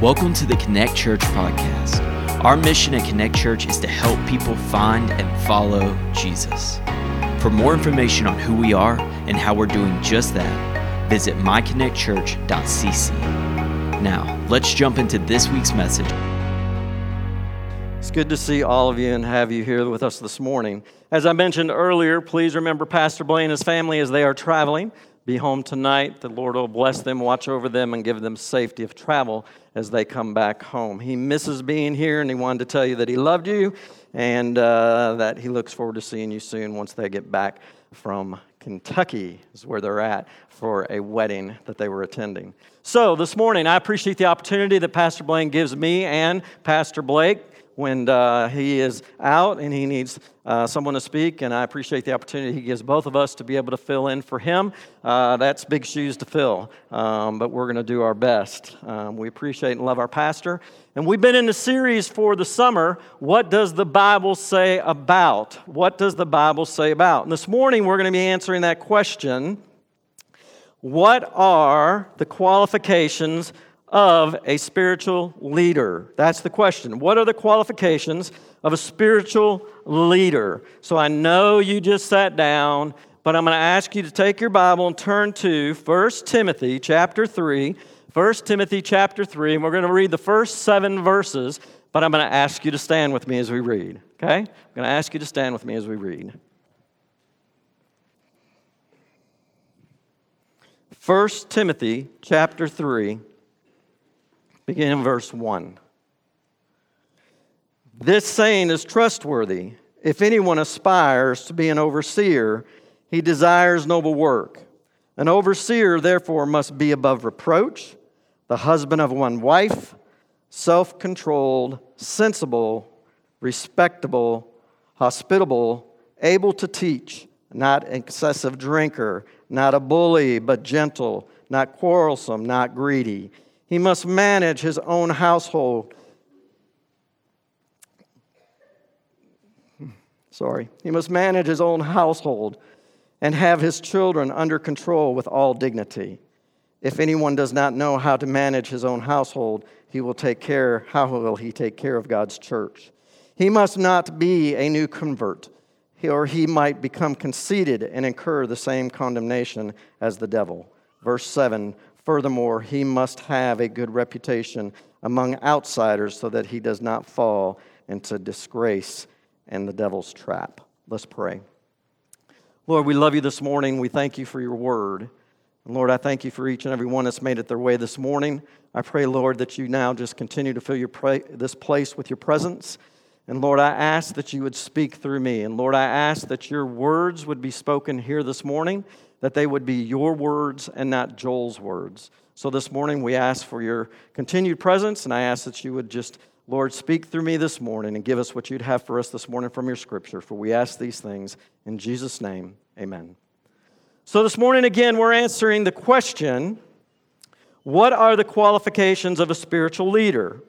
Welcome to the Connect Church podcast. Our mission at Connect Church is to help people find and follow Jesus. For more information on who we are and how we're doing just that, visit myconnectchurch.cc. Now, let's jump into this week's message. It's good to see all of you and have you here with us this morning. As I mentioned earlier, please remember Pastor Blaine and his family as they are traveling. Be home tonight. The Lord will bless them, watch over them, and give them safety of travel as they come back home. He misses being here, and he wanted to tell you that he loved you and uh, that he looks forward to seeing you soon once they get back from Kentucky, is where they're at for a wedding that they were attending. So, this morning, I appreciate the opportunity that Pastor Blaine gives me and Pastor Blake when uh, he is out and he needs uh, someone to speak. And I appreciate the opportunity he gives both of us to be able to fill in for him. Uh, that's big shoes to fill, um, but we're going to do our best. Um, we appreciate and love our pastor. And we've been in the series for the summer What Does the Bible Say About? What does the Bible say about? And this morning we're going to be answering that question What are the qualifications? Of a spiritual leader? That's the question. What are the qualifications of a spiritual leader? So I know you just sat down, but I'm going to ask you to take your Bible and turn to 1 Timothy chapter 3. 1 Timothy chapter 3, and we're going to read the first seven verses, but I'm going to ask you to stand with me as we read. Okay? I'm going to ask you to stand with me as we read. 1 Timothy chapter 3 Begin in verse 1. This saying is trustworthy. If anyone aspires to be an overseer, he desires noble work. An overseer, therefore, must be above reproach, the husband of one wife, self controlled, sensible, respectable, hospitable, able to teach, not an excessive drinker, not a bully, but gentle, not quarrelsome, not greedy he must manage his own household. Sorry. He must manage his own household and have his children under control with all dignity. If anyone does not know how to manage his own household, he will take care, how will he take care of God's church? He must not be a new convert, or he might become conceited and incur the same condemnation as the devil. Verse 7 Furthermore, he must have a good reputation among outsiders so that he does not fall into disgrace and the devil's trap. Let's pray. Lord, we love you this morning. We thank you for your word. And Lord, I thank you for each and every one that's made it their way this morning. I pray, Lord, that you now just continue to fill your pra- this place with your presence. And Lord, I ask that you would speak through me. And Lord, I ask that your words would be spoken here this morning that they would be your words and not Joel's words. So this morning we ask for your continued presence, and I ask that you would just, Lord, speak through me this morning and give us what you'd have for us this morning from your scripture. For we ask these things in Jesus' name, amen. So this morning, again, we're answering the question what are the qualifications of a spiritual leader?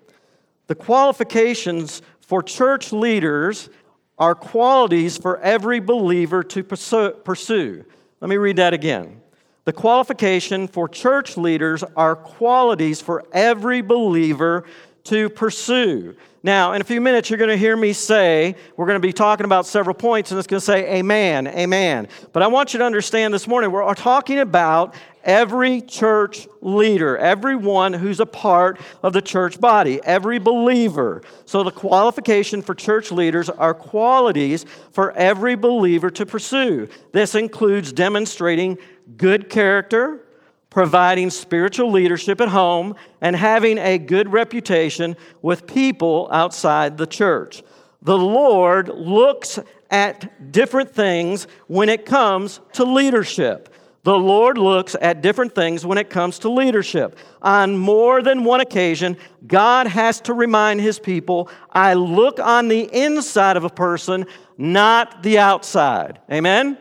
The qualifications for church leaders are qualities for every believer to pursue. Let me read that again. The qualification for church leaders are qualities for every believer to pursue. Now, in a few minutes, you're going to hear me say, we're going to be talking about several points, and it's going to say, Amen, Amen. But I want you to understand this morning, we're talking about every church leader, everyone who's a part of the church body, every believer. So, the qualification for church leaders are qualities for every believer to pursue. This includes demonstrating good character, providing spiritual leadership at home, and having a good reputation with people outside the church. The Lord looks at different things when it comes to leadership. The Lord looks at different things when it comes to leadership. On more than one occasion, God has to remind his people I look on the inside of a person, not the outside. Amen?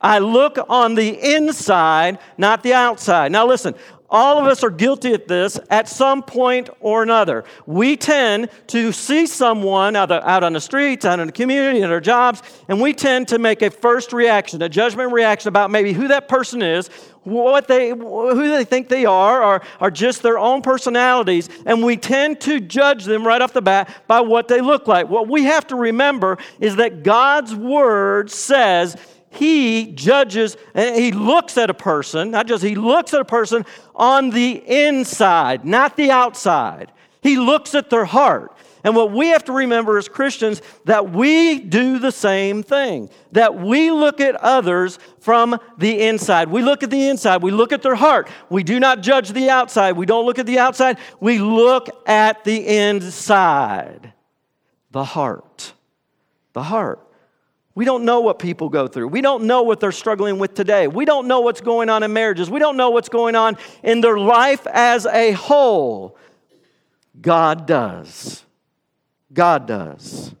I look on the inside, not the outside. Now, listen, all of us are guilty at this at some point or another. We tend to see someone out, out on the streets, out in the community, in our jobs, and we tend to make a first reaction, a judgment reaction about maybe who that person is what they, who they think they are, or, are just their own personalities, and we tend to judge them right off the bat by what they look like. What we have to remember is that God's word says he judges and he looks at a person, not just he looks at a person on the inside, not the outside. He looks at their heart. And what we have to remember as Christians that we do the same thing. That we look at others from the inside. We look at the inside. We look at their heart. We do not judge the outside. We don't look at the outside. We look at the inside. The heart. The heart. We don't know what people go through. We don't know what they're struggling with today. We don't know what's going on in marriages. We don't know what's going on in their life as a whole. God does. God does.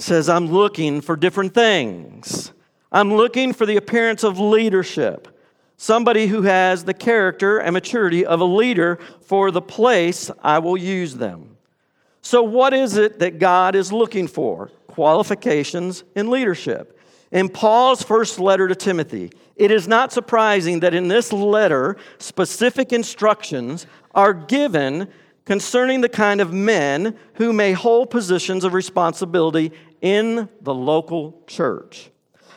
says, I'm looking for different things. I'm looking for the appearance of leadership. Somebody who has the character and maturity of a leader for the place I will use them. So, what is it that God is looking for? Qualifications in leadership. In Paul's first letter to Timothy, it is not surprising that in this letter, specific instructions are given concerning the kind of men who may hold positions of responsibility in the local church.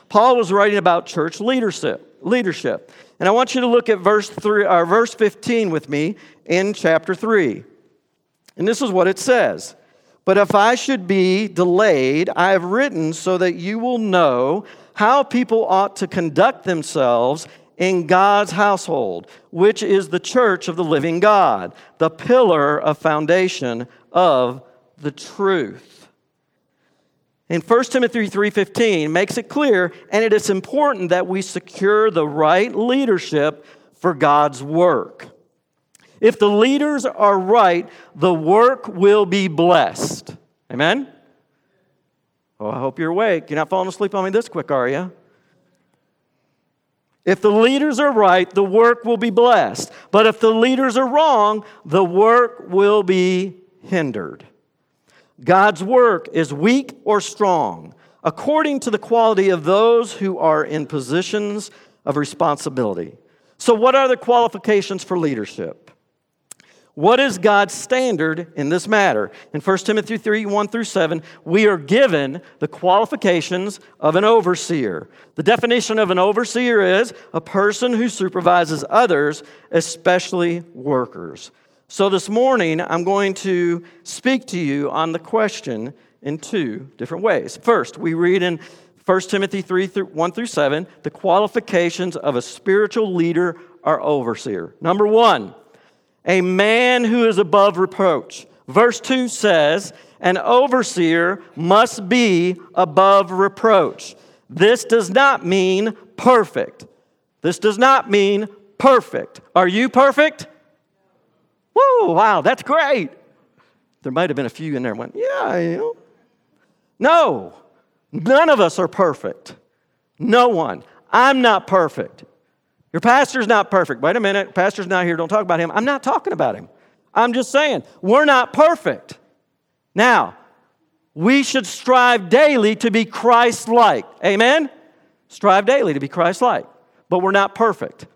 Paul was writing about church leadership. Leadership, and I want you to look at verse three, or verse 15 with me in chapter 3. And this is what it says But if I should be delayed, I have written so that you will know how people ought to conduct themselves in God's household, which is the church of the living God, the pillar of foundation of the truth. In 1 Timothy 3:15 makes it clear and it is important that we secure the right leadership for God's work. If the leaders are right, the work will be blessed. Amen? Oh, I hope you're awake. You're not falling asleep on me this quick, are you? If the leaders are right, the work will be blessed. But if the leaders are wrong, the work will be hindered. God's work is weak or strong according to the quality of those who are in positions of responsibility. So, what are the qualifications for leadership? What is God's standard in this matter? In 1 Timothy 3 1 through 7, we are given the qualifications of an overseer. The definition of an overseer is a person who supervises others, especially workers. So this morning, I'm going to speak to you on the question in two different ways. First, we read in 1 Timothy 3 1 through 7 the qualifications of a spiritual leader or overseer. Number one, a man who is above reproach. Verse 2 says, An overseer must be above reproach. This does not mean perfect. This does not mean perfect. Are you perfect? Whoa, wow, that's great. There might have been a few in there went, Yeah, you know. No, none of us are perfect. No one. I'm not perfect. Your pastor's not perfect. Wait a minute, pastor's not here. Don't talk about him. I'm not talking about him. I'm just saying, we're not perfect. Now, we should strive daily to be Christ like. Amen? Strive daily to be Christ like. But we're not perfect.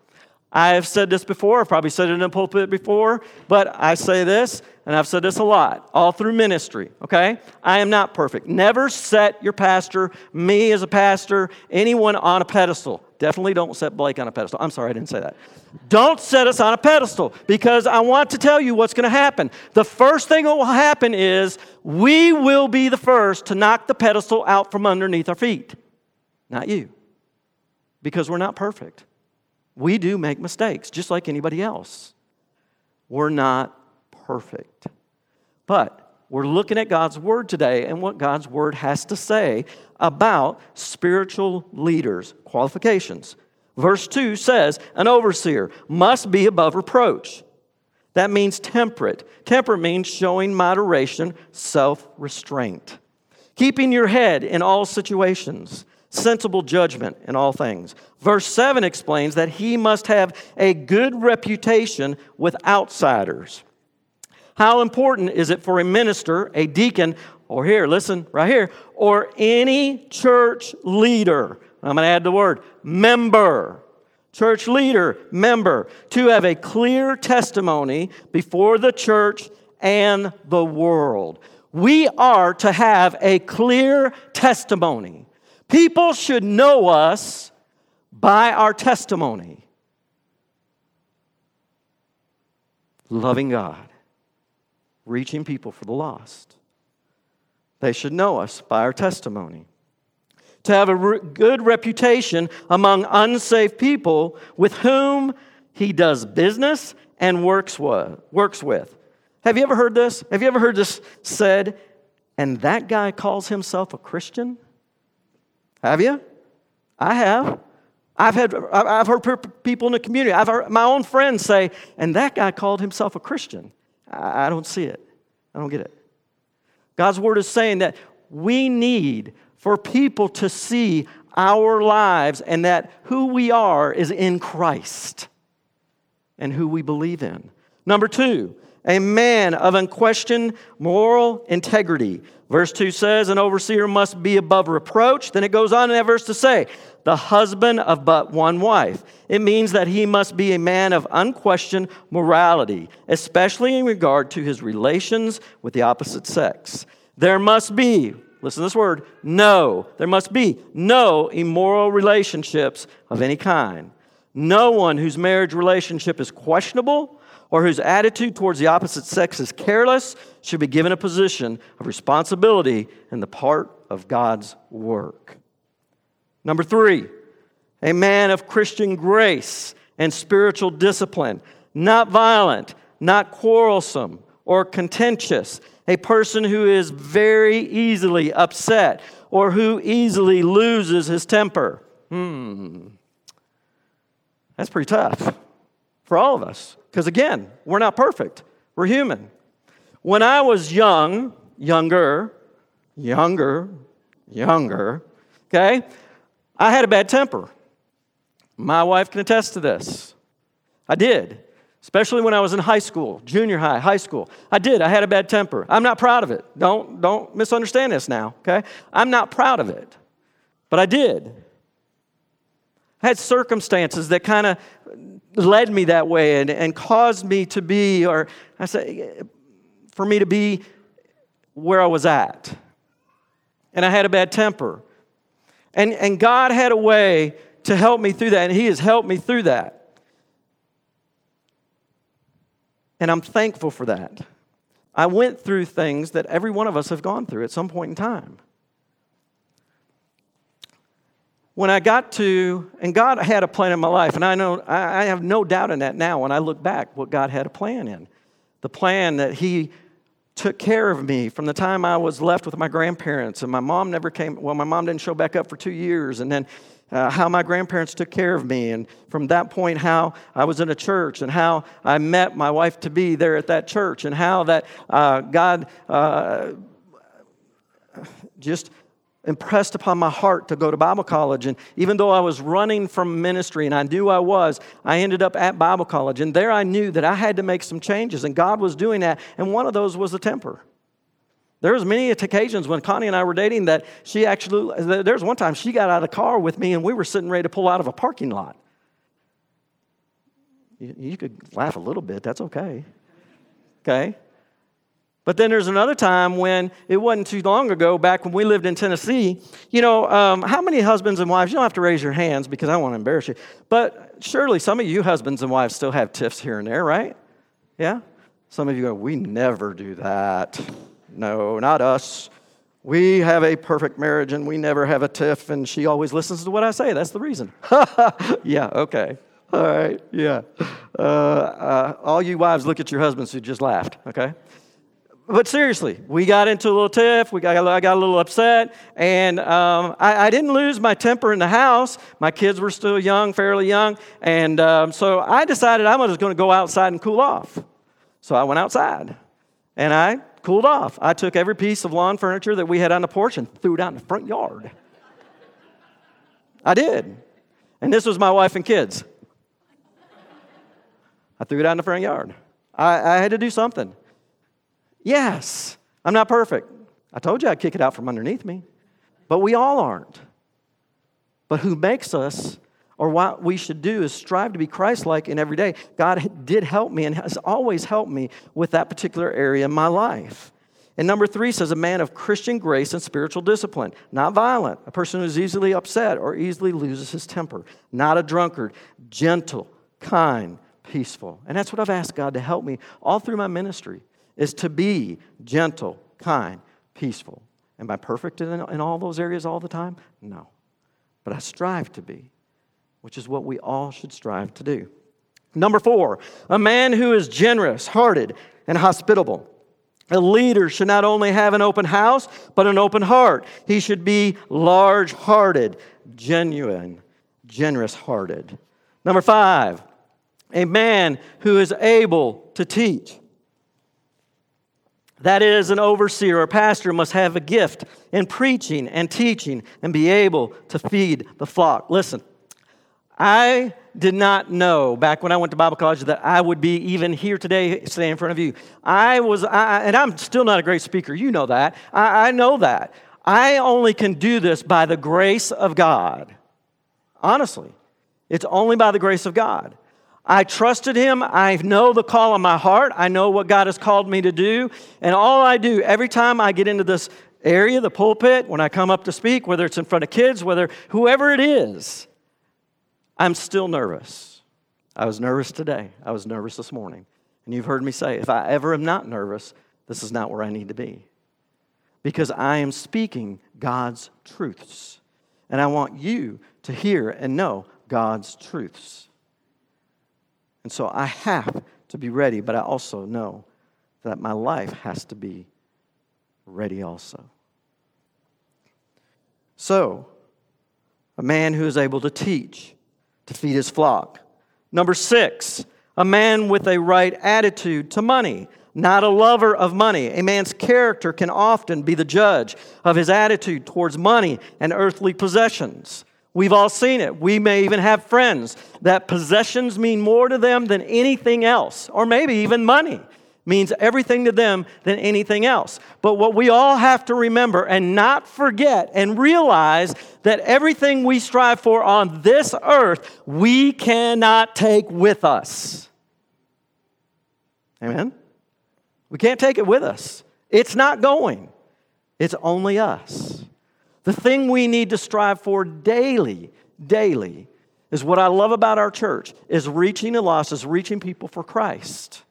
I have said this before, I've probably said it in a pulpit before, but I say this, and I've said this a lot, all through ministry, okay? I am not perfect. Never set your pastor, me as a pastor, anyone on a pedestal. Definitely don't set Blake on a pedestal. I'm sorry, I didn't say that. Don't set us on a pedestal because I want to tell you what's going to happen. The first thing that will happen is we will be the first to knock the pedestal out from underneath our feet, not you, because we're not perfect. We do make mistakes, just like anybody else. We're not perfect. But we're looking at God's Word today and what God's Word has to say about spiritual leaders' qualifications. Verse 2 says, An overseer must be above reproach. That means temperate. Temperate means showing moderation, self restraint, keeping your head in all situations, sensible judgment in all things. Verse 7 explains that he must have a good reputation with outsiders. How important is it for a minister, a deacon, or here, listen, right here, or any church leader, I'm going to add the word member. Church leader, member, to have a clear testimony before the church and the world. We are to have a clear testimony. People should know us by our testimony. Loving God, reaching people for the lost. They should know us by our testimony. To have a re- good reputation among unsafe people with whom he does business and works with. Works with. Have you ever heard this? Have you ever heard this said? And that guy calls himself a Christian? Have you? I have. I've, had, I've heard people in the community, I've heard my own friends say, and that guy called himself a Christian. I don't see it. I don't get it. God's word is saying that we need for people to see our lives and that who we are is in Christ and who we believe in. Number two, a man of unquestioned moral integrity. Verse 2 says, An overseer must be above reproach. Then it goes on in that verse to say, The husband of but one wife. It means that he must be a man of unquestioned morality, especially in regard to his relations with the opposite sex. There must be, listen to this word, no, there must be no immoral relationships of any kind. No one whose marriage relationship is questionable or whose attitude towards the opposite sex is careless should be given a position of responsibility in the part of God's work. Number three, a man of Christian grace and spiritual discipline, not violent, not quarrelsome or contentious, a person who is very easily upset or who easily loses his temper. Hmm. That's pretty tough for all of us. Because again, we're not perfect, we're human. When I was young, younger, younger, younger, okay, I had a bad temper. My wife can attest to this. I did, especially when I was in high school, junior high, high school. I did. I had a bad temper. I'm not proud of it. Don't, don't misunderstand this now, okay? I'm not proud of it, but I did. I had circumstances that kind of led me that way and, and caused me to be, or I say, for me to be where I was at. And I had a bad temper. And, and God had a way to help me through that, and He has helped me through that. And I'm thankful for that. I went through things that every one of us have gone through at some point in time. When I got to, and God had a plan in my life, and I know I have no doubt in that now when I look back what God had a plan in. The plan that He took care of me from the time I was left with my grandparents, and my mom never came, well, my mom didn't show back up for two years, and then uh, how my grandparents took care of me, and from that point, how I was in a church, and how I met my wife to be there at that church, and how that uh, God uh, just impressed upon my heart to go to Bible college. And even though I was running from ministry and I knew I was, I ended up at Bible college. And there I knew that I had to make some changes, and God was doing that. And one of those was the temper. There was many occasions when Connie and I were dating that she actually, there was one time she got out of the car with me and we were sitting ready to pull out of a parking lot. You, you could laugh a little bit, that's okay. Okay? But then there's another time when it wasn't too long ago, back when we lived in Tennessee. You know, um, how many husbands and wives, you don't have to raise your hands because I don't want to embarrass you, but surely some of you husbands and wives still have tiffs here and there, right? Yeah? Some of you go, we never do that. No, not us. We have a perfect marriage and we never have a tiff, and she always listens to what I say. That's the reason. yeah, okay. All right, yeah. Uh, uh, all you wives look at your husbands who just laughed, okay? But seriously, we got into a little tiff. We got, I got a little upset, and um, I, I, didn't lose my temper in the house. My kids were still young, fairly young, and um, so I decided I was going to go outside and cool off. So I went outside, and I cooled off. I took every piece of lawn furniture that we had on the porch and threw it out in the front yard. I did, and this was my wife and kids. I threw it out in the front yard. I, I had to do something. Yes, I'm not perfect. I told you I'd kick it out from underneath me, but we all aren't. but who makes us or what we should do is strive to be Christ like in every day. God did help me and has always helped me with that particular area in my life. And number three says, a man of Christian grace and spiritual discipline, not violent, a person who is easily upset or easily loses his temper, not a drunkard, gentle, kind, peaceful. And that's what I've asked God to help me all through my ministry, is to be gentle, kind, peaceful. Am I perfect in, in all those areas all the time? No. But I strive to be which is what we all should strive to do. Number four, a man who is generous, hearted, and hospitable. A leader should not only have an open house, but an open heart. He should be large hearted, genuine, generous hearted. Number five, a man who is able to teach. That is, an overseer or pastor must have a gift in preaching and teaching and be able to feed the flock. Listen, I did not know back when I went to Bible college that I would be even here today standing in front of you. I was, I, and I'm still not a great speaker. You know that. I, I know that. I only can do this by the grace of God. Honestly, it's only by the grace of God. I trusted Him. I know the call on my heart. I know what God has called me to do. And all I do every time I get into this area, the pulpit, when I come up to speak, whether it's in front of kids, whether whoever it is, I'm still nervous. I was nervous today. I was nervous this morning. And you've heard me say, if I ever am not nervous, this is not where I need to be. Because I am speaking God's truths. And I want you to hear and know God's truths. And so I have to be ready, but I also know that my life has to be ready also. So, a man who is able to teach to feed his flock. Number six, a man with a right attitude to money, not a lover of money. A man's character can often be the judge of his attitude towards money and earthly possessions. We've all seen it. We may even have friends that possessions mean more to them than anything else, or maybe even money means everything to them than anything else. But what we all have to remember and not forget and realize that everything we strive for on this earth, we cannot take with us. Amen? We can't take it with us. It's not going, it's only us. The thing we need to strive for daily, daily, is what I love about our church is reaching the lost, is reaching people for Christ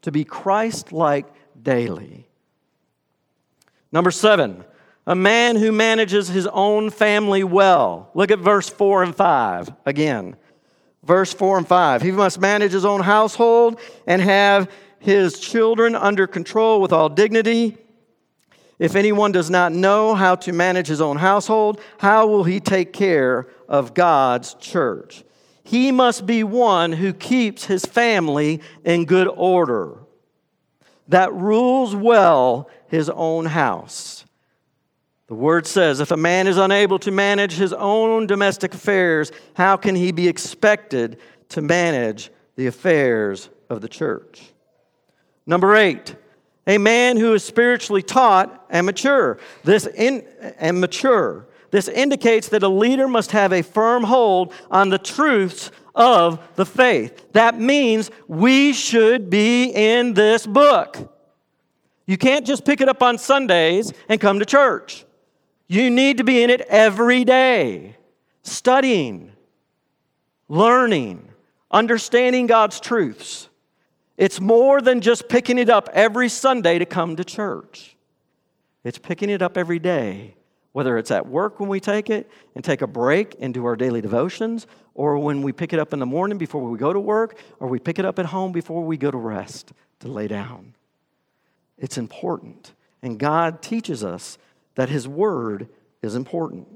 to be Christ like daily. Number seven, a man who manages his own family well. Look at verse 4 and 5 again. Verse 4 and 5. He must manage his own household and have his children under control with all dignity. If anyone does not know how to manage his own household, how will he take care of God's church? he must be one who keeps his family in good order, that rules well his own house. The word says, if a man is unable to manage his own domestic affairs, how can he be expected to manage the affairs of the church? Number eight, a man who is spiritually taught and mature. This in, and mature. This indicates that a leader must have a firm hold on the truths of the faith. That means we should be in this book. You can't just pick it up on Sundays and come to church. You need to be in it every day, studying, learning, understanding God's truths. It's more than just picking it up every Sunday to come to church. It's picking it up every day whether it's at work when we take it and take a break and do our daily devotions, or when we pick it up in the morning before we go to work, or we pick it up at home before we go to rest to lay down. It's important. And God teaches us that His Word is important.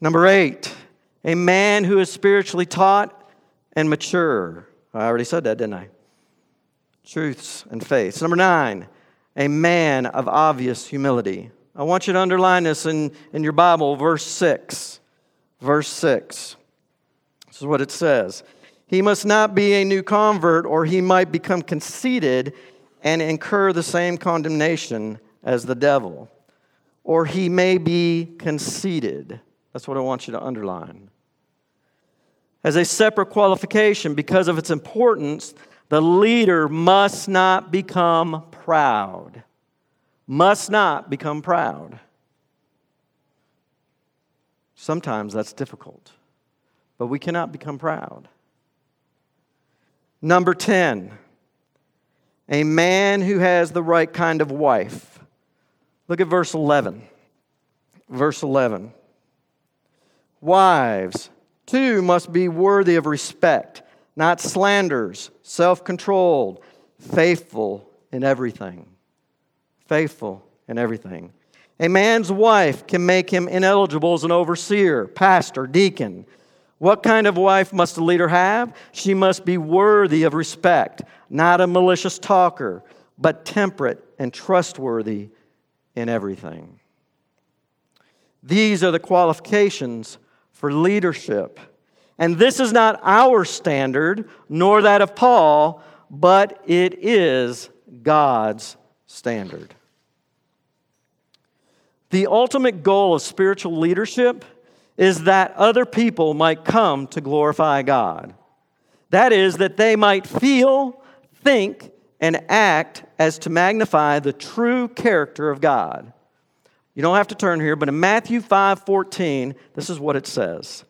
Number eight, a man who is spiritually taught and mature. I already said that, didn't I? Truths and faiths. Number nine, a man of obvious humility. I want you to underline this in, in your Bible, verse 6. Verse 6. This is what it says. He must not be a new convert, or he might become conceited and incur the same condemnation as the devil. or he may be conceited. That's what I want you to underline. As a separate qualification, because of its importance, the leader must not become proud. Must not become proud. Sometimes that's difficult, but we cannot become proud. Number 10, a man who has the right kind of wife. Look at verse 11. Verse 11. Wives, too, must be worthy of respect, not slanders, self controlled, faithful in everything. Faithful in everything. A man's wife can make him ineligible as an overseer, pastor, deacon what kind of wife must a leader have? She must be worthy of respect, not a malicious talker, but temperate and trustworthy in everything. These are the qualifications for leadership. And this is not our standard, nor that of Paul, but it is God's standard. The ultimate goal of spiritual leadership is that other people might come to glorify God. That is, that they might feel, think, and act as to magnify the true character of God. You don't have to turn here, but in Matthew 5 14, this is what it says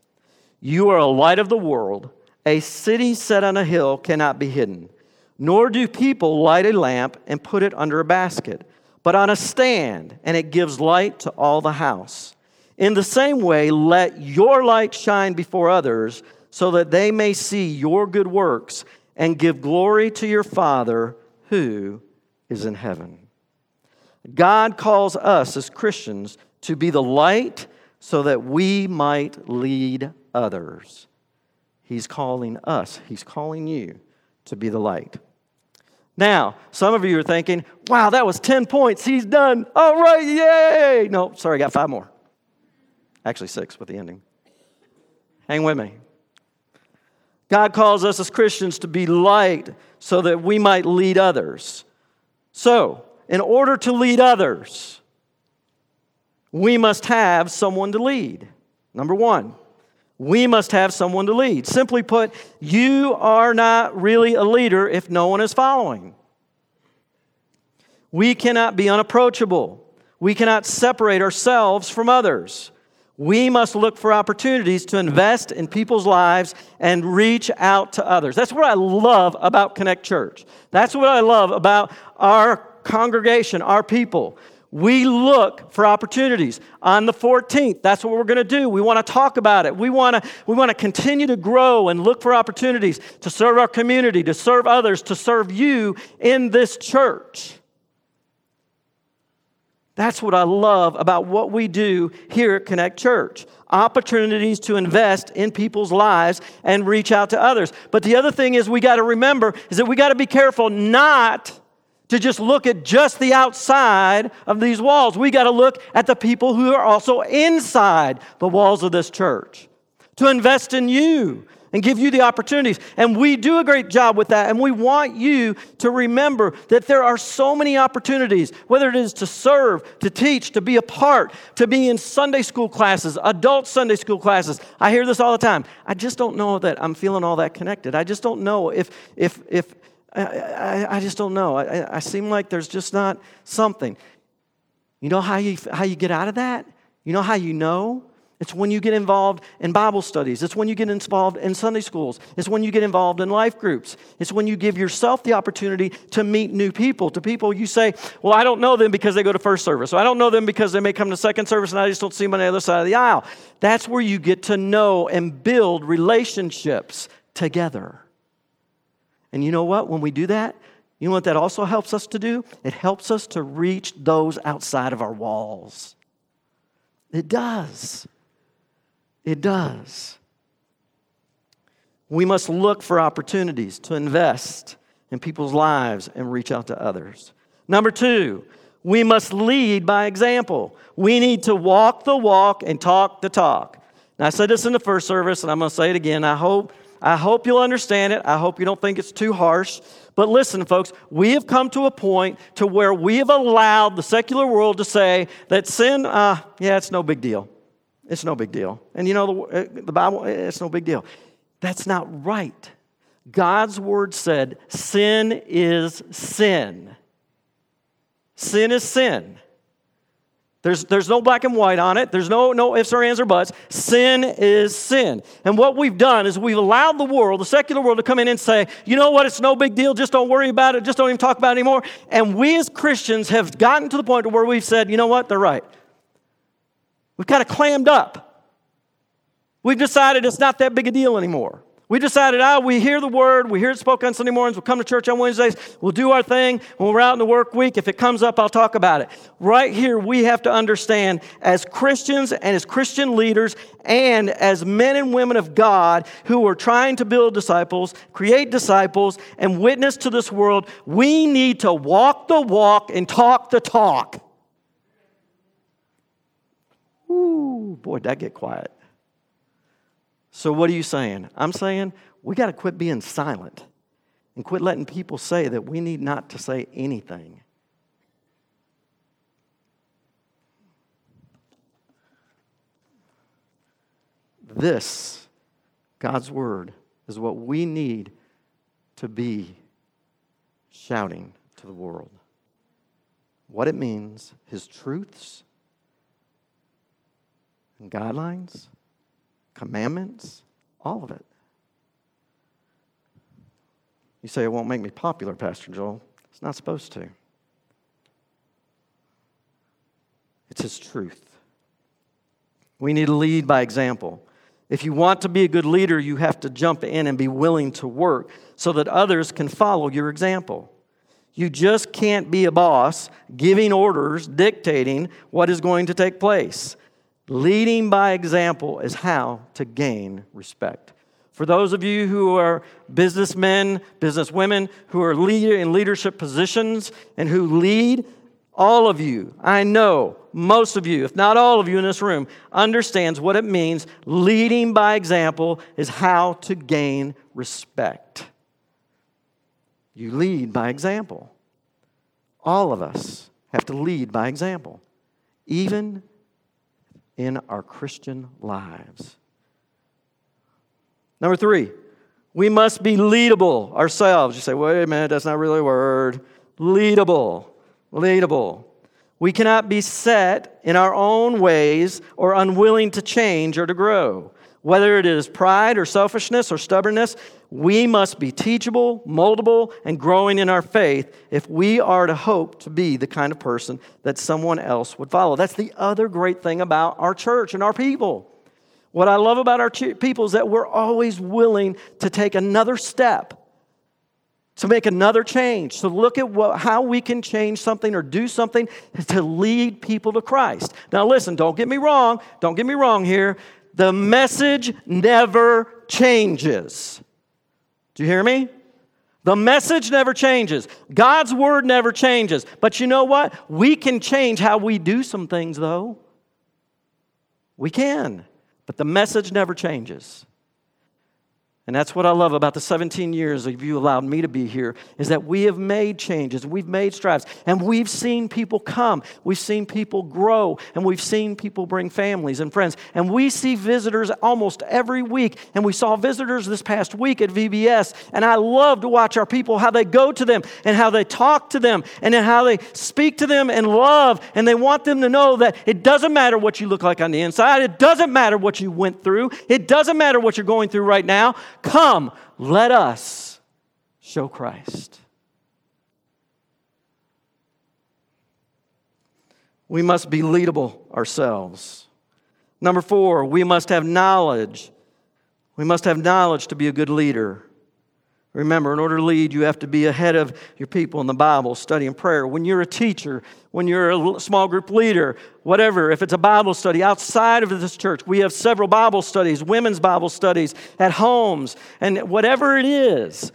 You are a light of the world. A city set on a hill cannot be hidden, nor do people light a lamp and put it under a basket, but on a stand, and it gives light to all the house. In the same way, let your light shine before others so that they may see your good works and give glory to your Father who is in heaven. God calls us as Christians to be the light so that we might lead others. He's calling us, He's calling you to be the light. Now, some of you are thinking, wow, that was 10 points. He's done. All right, yay. No, sorry, I got five more. Actually, six with the ending. Hang with me. God calls us as Christians to be light so that we might lead others. So, in order to lead others, we must have someone to lead. Number one, we must have someone to lead. Simply put, you are not really a leader if no one is following. We cannot be unapproachable. We cannot separate ourselves from others. We must look for opportunities to invest in people's lives and reach out to others. That's what I love about Connect Church. That's what I love about our congregation, our people. We look for opportunities. On the 14th, that's what we're going to do. We want to talk about it. We want to we want to continue to grow and look for opportunities to serve our community, to serve others, to serve you in this church. That's what I love about what we do here at Connect Church opportunities to invest in people's lives and reach out to others. But the other thing is, we got to remember is that we got to be careful not to just look at just the outside of these walls. We got to look at the people who are also inside the walls of this church to invest in you and give you the opportunities. And we do a great job with that. And we want you to remember that there are so many opportunities, whether it is to serve, to teach, to be a part, to be in Sunday school classes, adult Sunday school classes. I hear this all the time. I just don't know that I'm feeling all that connected. I just don't know if, if, if, I, I, I just don't know. I, I seem like there's just not something. You know how you, how you get out of that? You know how you know? It's when you get involved in Bible studies. It's when you get involved in Sunday schools. It's when you get involved in life groups. It's when you give yourself the opportunity to meet new people. To people you say, Well, I don't know them because they go to first service. So I don't know them because they may come to second service and I just don't see them on the other side of the aisle. That's where you get to know and build relationships together. And you know what? When we do that, you know what that also helps us to do? It helps us to reach those outside of our walls. It does. It does. We must look for opportunities to invest in people's lives and reach out to others. Number two, we must lead by example. We need to walk the walk and talk the talk. Now, I said this in the first service, and I'm going to say it again. I hope, I hope you'll understand it. I hope you don't think it's too harsh. But listen, folks, we have come to a point to where we have allowed the secular world to say that sin, uh, yeah, it's no big deal. It's no big deal. And you know, the, uh, the Bible, it's no big deal. That's not right. God's word said sin is sin. Sin is sin. There's, there's no black and white on it. There's no, no ifs or ands or buts. Sin is sin. And what we've done is we've allowed the world, the secular world, to come in and say, you know what, it's no big deal. Just don't worry about it. Just don't even talk about it anymore. And we as Christians have gotten to the point where we've said, you know what, they're right. We've kind of clammed up. We've decided it's not that big a deal anymore. We decided, ah, we hear the word, we hear it spoken on Sunday mornings, we'll come to church on Wednesdays, we'll do our thing. When we're out in the work week, if it comes up, I'll talk about it. Right here, we have to understand as Christians and as Christian leaders and as men and women of God who are trying to build disciples, create disciples, and witness to this world, we need to walk the walk and talk the talk. Ooh, boy, that get quiet. So, what are you saying? I'm saying we got to quit being silent and quit letting people say that we need not to say anything. This, God's Word, is what we need to be shouting to the world. What it means, His truths and guidelines commandments, all of it. You say it won't make me popular, Pastor Joel. It's not supposed to. It's His truth. We need to lead by example. If you want to be a good leader, you have to jump in and be willing to work so that others can follow your example. You just can't be a boss giving orders, dictating what is going to take place. Leading by example is how to gain respect. For those of you who are businessmen, businesswomen, who are leader in leadership positions and who lead, all of you, I know most of you, if not all of you in this room, understands what it means. Leading by example is how to gain respect. You lead by example. All of us have to lead by example, even in our Christian lives. Number three, we must be leadable ourselves. You say, wait a minute, that's not really a word. Leadable. Leadable. We cannot be set in our own ways or unwilling to change or to grow. Whether it is pride or selfishness or stubbornness, we must be teachable, moldable, and growing in our faith if we are to hope to be the kind of person that someone else would follow. That's the other great thing about our church and our people. What I love about our people is that we're always willing to take another step, to make another change, to look at what, how we can change something or do something to lead people to Christ. Now, listen, don't get me wrong. Don't get me wrong here the message never changes. Do you hear me? The message never changes. God's word never changes. But you know what? We can change how we do some things, though. We can. But the message never changes. And that's what I love about the 17 years of you allowed me to be here is that we have made changes, we've made strides, and we've seen people come, we've seen people grow, and we've seen people bring families and friends. And we see visitors almost every week, and we saw visitors this past week at VBS, and I love to watch our people how they go to them and how they talk to them and how they speak to them and love, and they want them to know that it doesn't matter what you look like on the inside, it doesn't matter what you went through, it doesn't matter what you're going through right now. Come, let us show Christ. We must be leadable ourselves. Number four, we must have knowledge. We must have knowledge to be a good leader. Remember, in order to lead, you have to be ahead of your people in the Bible, studying prayer. When you're a teacher, when you're a small group leader, whatever, if it's a Bible study outside of this church, we have several Bible studies, women's Bible studies at homes, and whatever it is,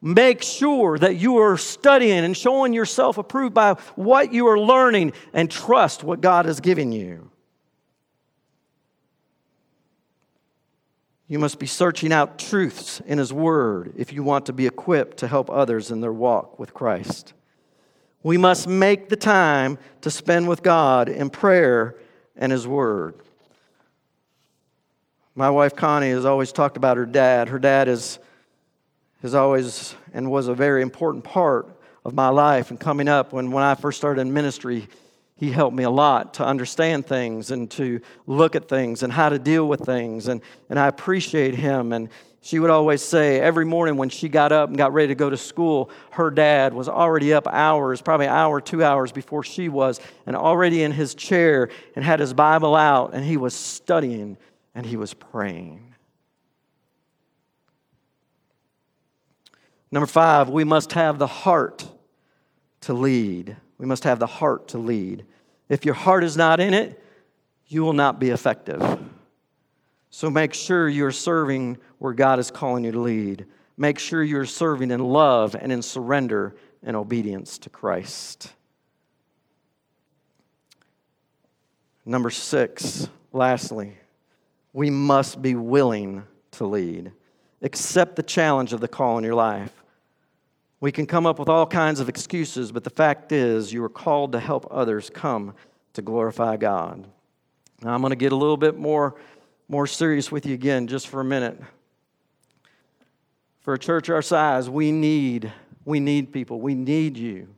make sure that you are studying and showing yourself approved by what you are learning and trust what God has given you. You must be searching out truths in His Word if you want to be equipped to help others in their walk with Christ. We must make the time to spend with God in prayer and His Word. My wife Connie has always talked about her dad. Her dad is, is always and was a very important part of my life and coming up when, when I first started in ministry he helped me a lot to understand things and to look at things and how to deal with things. And, and I appreciate him. And she would always say every morning when she got up and got ready to go to school, her dad was already up hours, probably an hour, two hours before she was, and already in his chair and had his Bible out and he was studying and he was praying. Number five, we must have the heart to lead. We must have the heart to lead. If your heart is not in it, you will not be effective. So make sure you're serving where God is calling you to lead. Make sure you're serving in love and in surrender and obedience to Christ. Number six, lastly, we must be willing to lead. Accept the challenge of the call in your life. We can come up with all kinds of excuses, but the fact is, you are called to help others come to glorify God. Now, I'm going to get a little bit more, more serious with you again just for a minute. For a church our size, we need, we need people. We need you.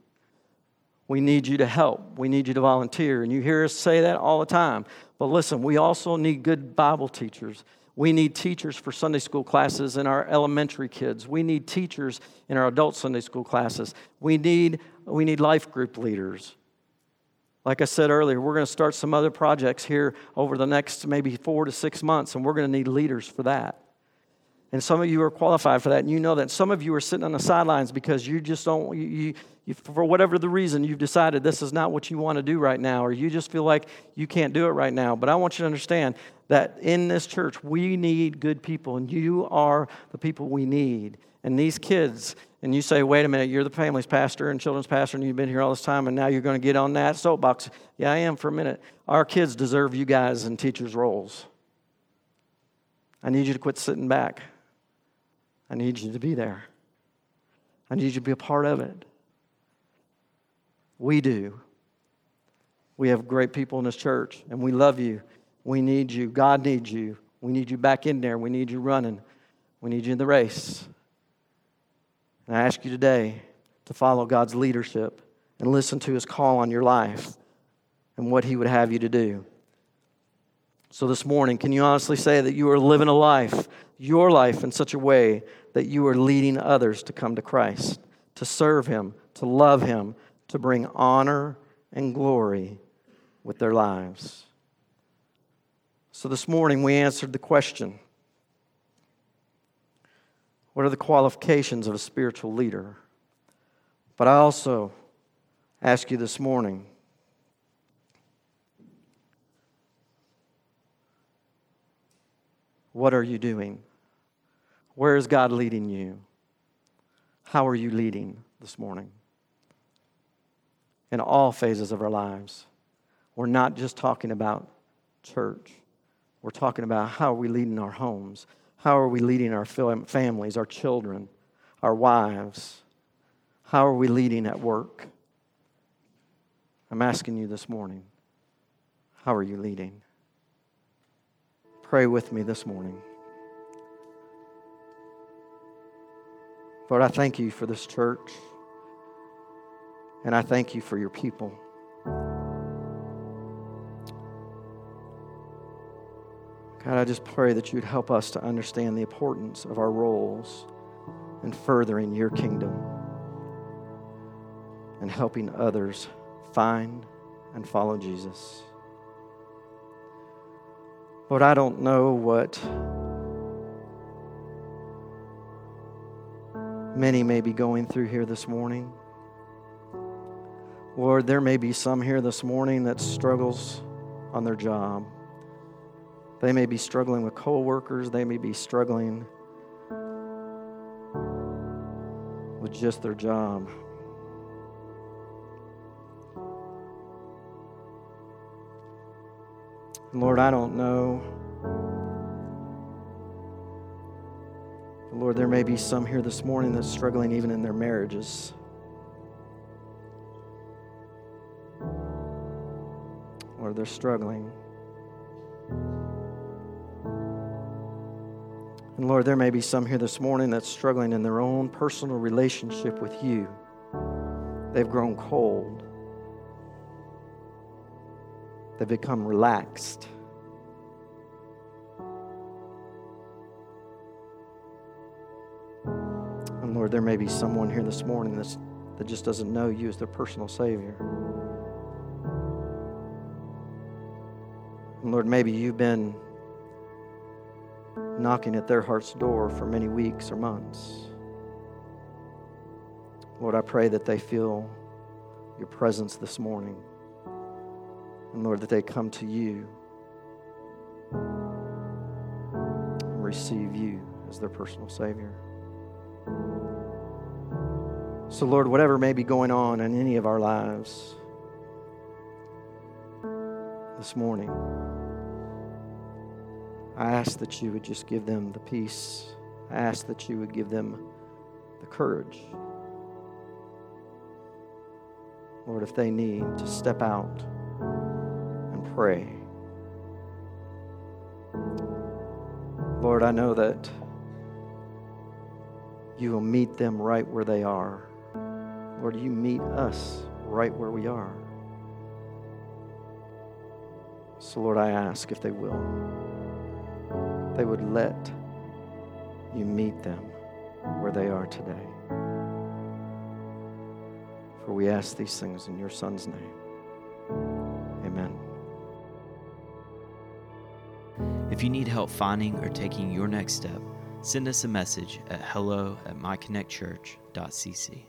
We need you to help. We need you to volunteer. And you hear us say that all the time. But listen, we also need good Bible teachers. We need teachers for Sunday school classes in our elementary kids. We need teachers in our adult Sunday school classes. We need, we need life group leaders. Like I said earlier, we're going to start some other projects here over the next maybe four to six months, and we're going to need leaders for that. And some of you are qualified for that, and you know that. Some of you are sitting on the sidelines because you just don't, you, for whatever the reason, you've decided this is not what you want to do right now, or you just feel like you can't do it right now. But I want you to understand that in this church, we need good people, and you are the people we need. And these kids, and you say, wait a minute, you're the family's pastor and children's pastor, and you've been here all this time, and now you're going to get on that soapbox. Yeah, I am for a minute. Our kids deserve you guys in teachers' roles. I need you to quit sitting back. I need you to be there. I need you to be a part of it. We do. We have great people in this church, and we love you. We need you. God needs you. We need you back in there. We need you running. We need you in the race. And I ask you today to follow God's leadership and listen to his call on your life and what he would have you to do. So, this morning, can you honestly say that you are living a life, your life, in such a way that you are leading others to come to Christ, to serve Him, to love Him, to bring honor and glory with their lives? So, this morning, we answered the question What are the qualifications of a spiritual leader? But I also ask you this morning What are you doing? Where is God leading you? How are you leading this morning? In all phases of our lives. We're not just talking about church. We're talking about how are we leading our homes? How are we leading our families, our children, our wives? How are we leading at work? I'm asking you this morning, how are you leading? Pray with me this morning. Lord, I thank you for this church, and I thank you for your people. God, I just pray that you'd help us to understand the importance of our roles in furthering your kingdom and helping others find and follow Jesus. Lord, I don't know what many may be going through here this morning. Lord, there may be some here this morning that struggles on their job. They may be struggling with coworkers, they may be struggling with just their job. Lord, I don't know Lord, there may be some here this morning that's struggling even in their marriages. Lord, they're struggling. And Lord, there may be some here this morning that's struggling in their own personal relationship with you. They've grown cold, they've become relaxed. And Lord, there may be someone here this morning that's, that just doesn't know you as their personal Savior. And Lord, maybe you've been knocking at their heart's door for many weeks or months. Lord, I pray that they feel your presence this morning. And Lord, that they come to you and receive you as their personal Savior. So, Lord, whatever may be going on in any of our lives this morning, I ask that you would just give them the peace. I ask that you would give them the courage. Lord, if they need to step out and pray. Lord, I know that you will meet them right where they are. Lord, you meet us right where we are. So, Lord, I ask if they will they would let you meet them where they are today. For we ask these things in your Son's name. Amen. If you need help finding or taking your next step, send us a message at hello at myconnectchurch.cc.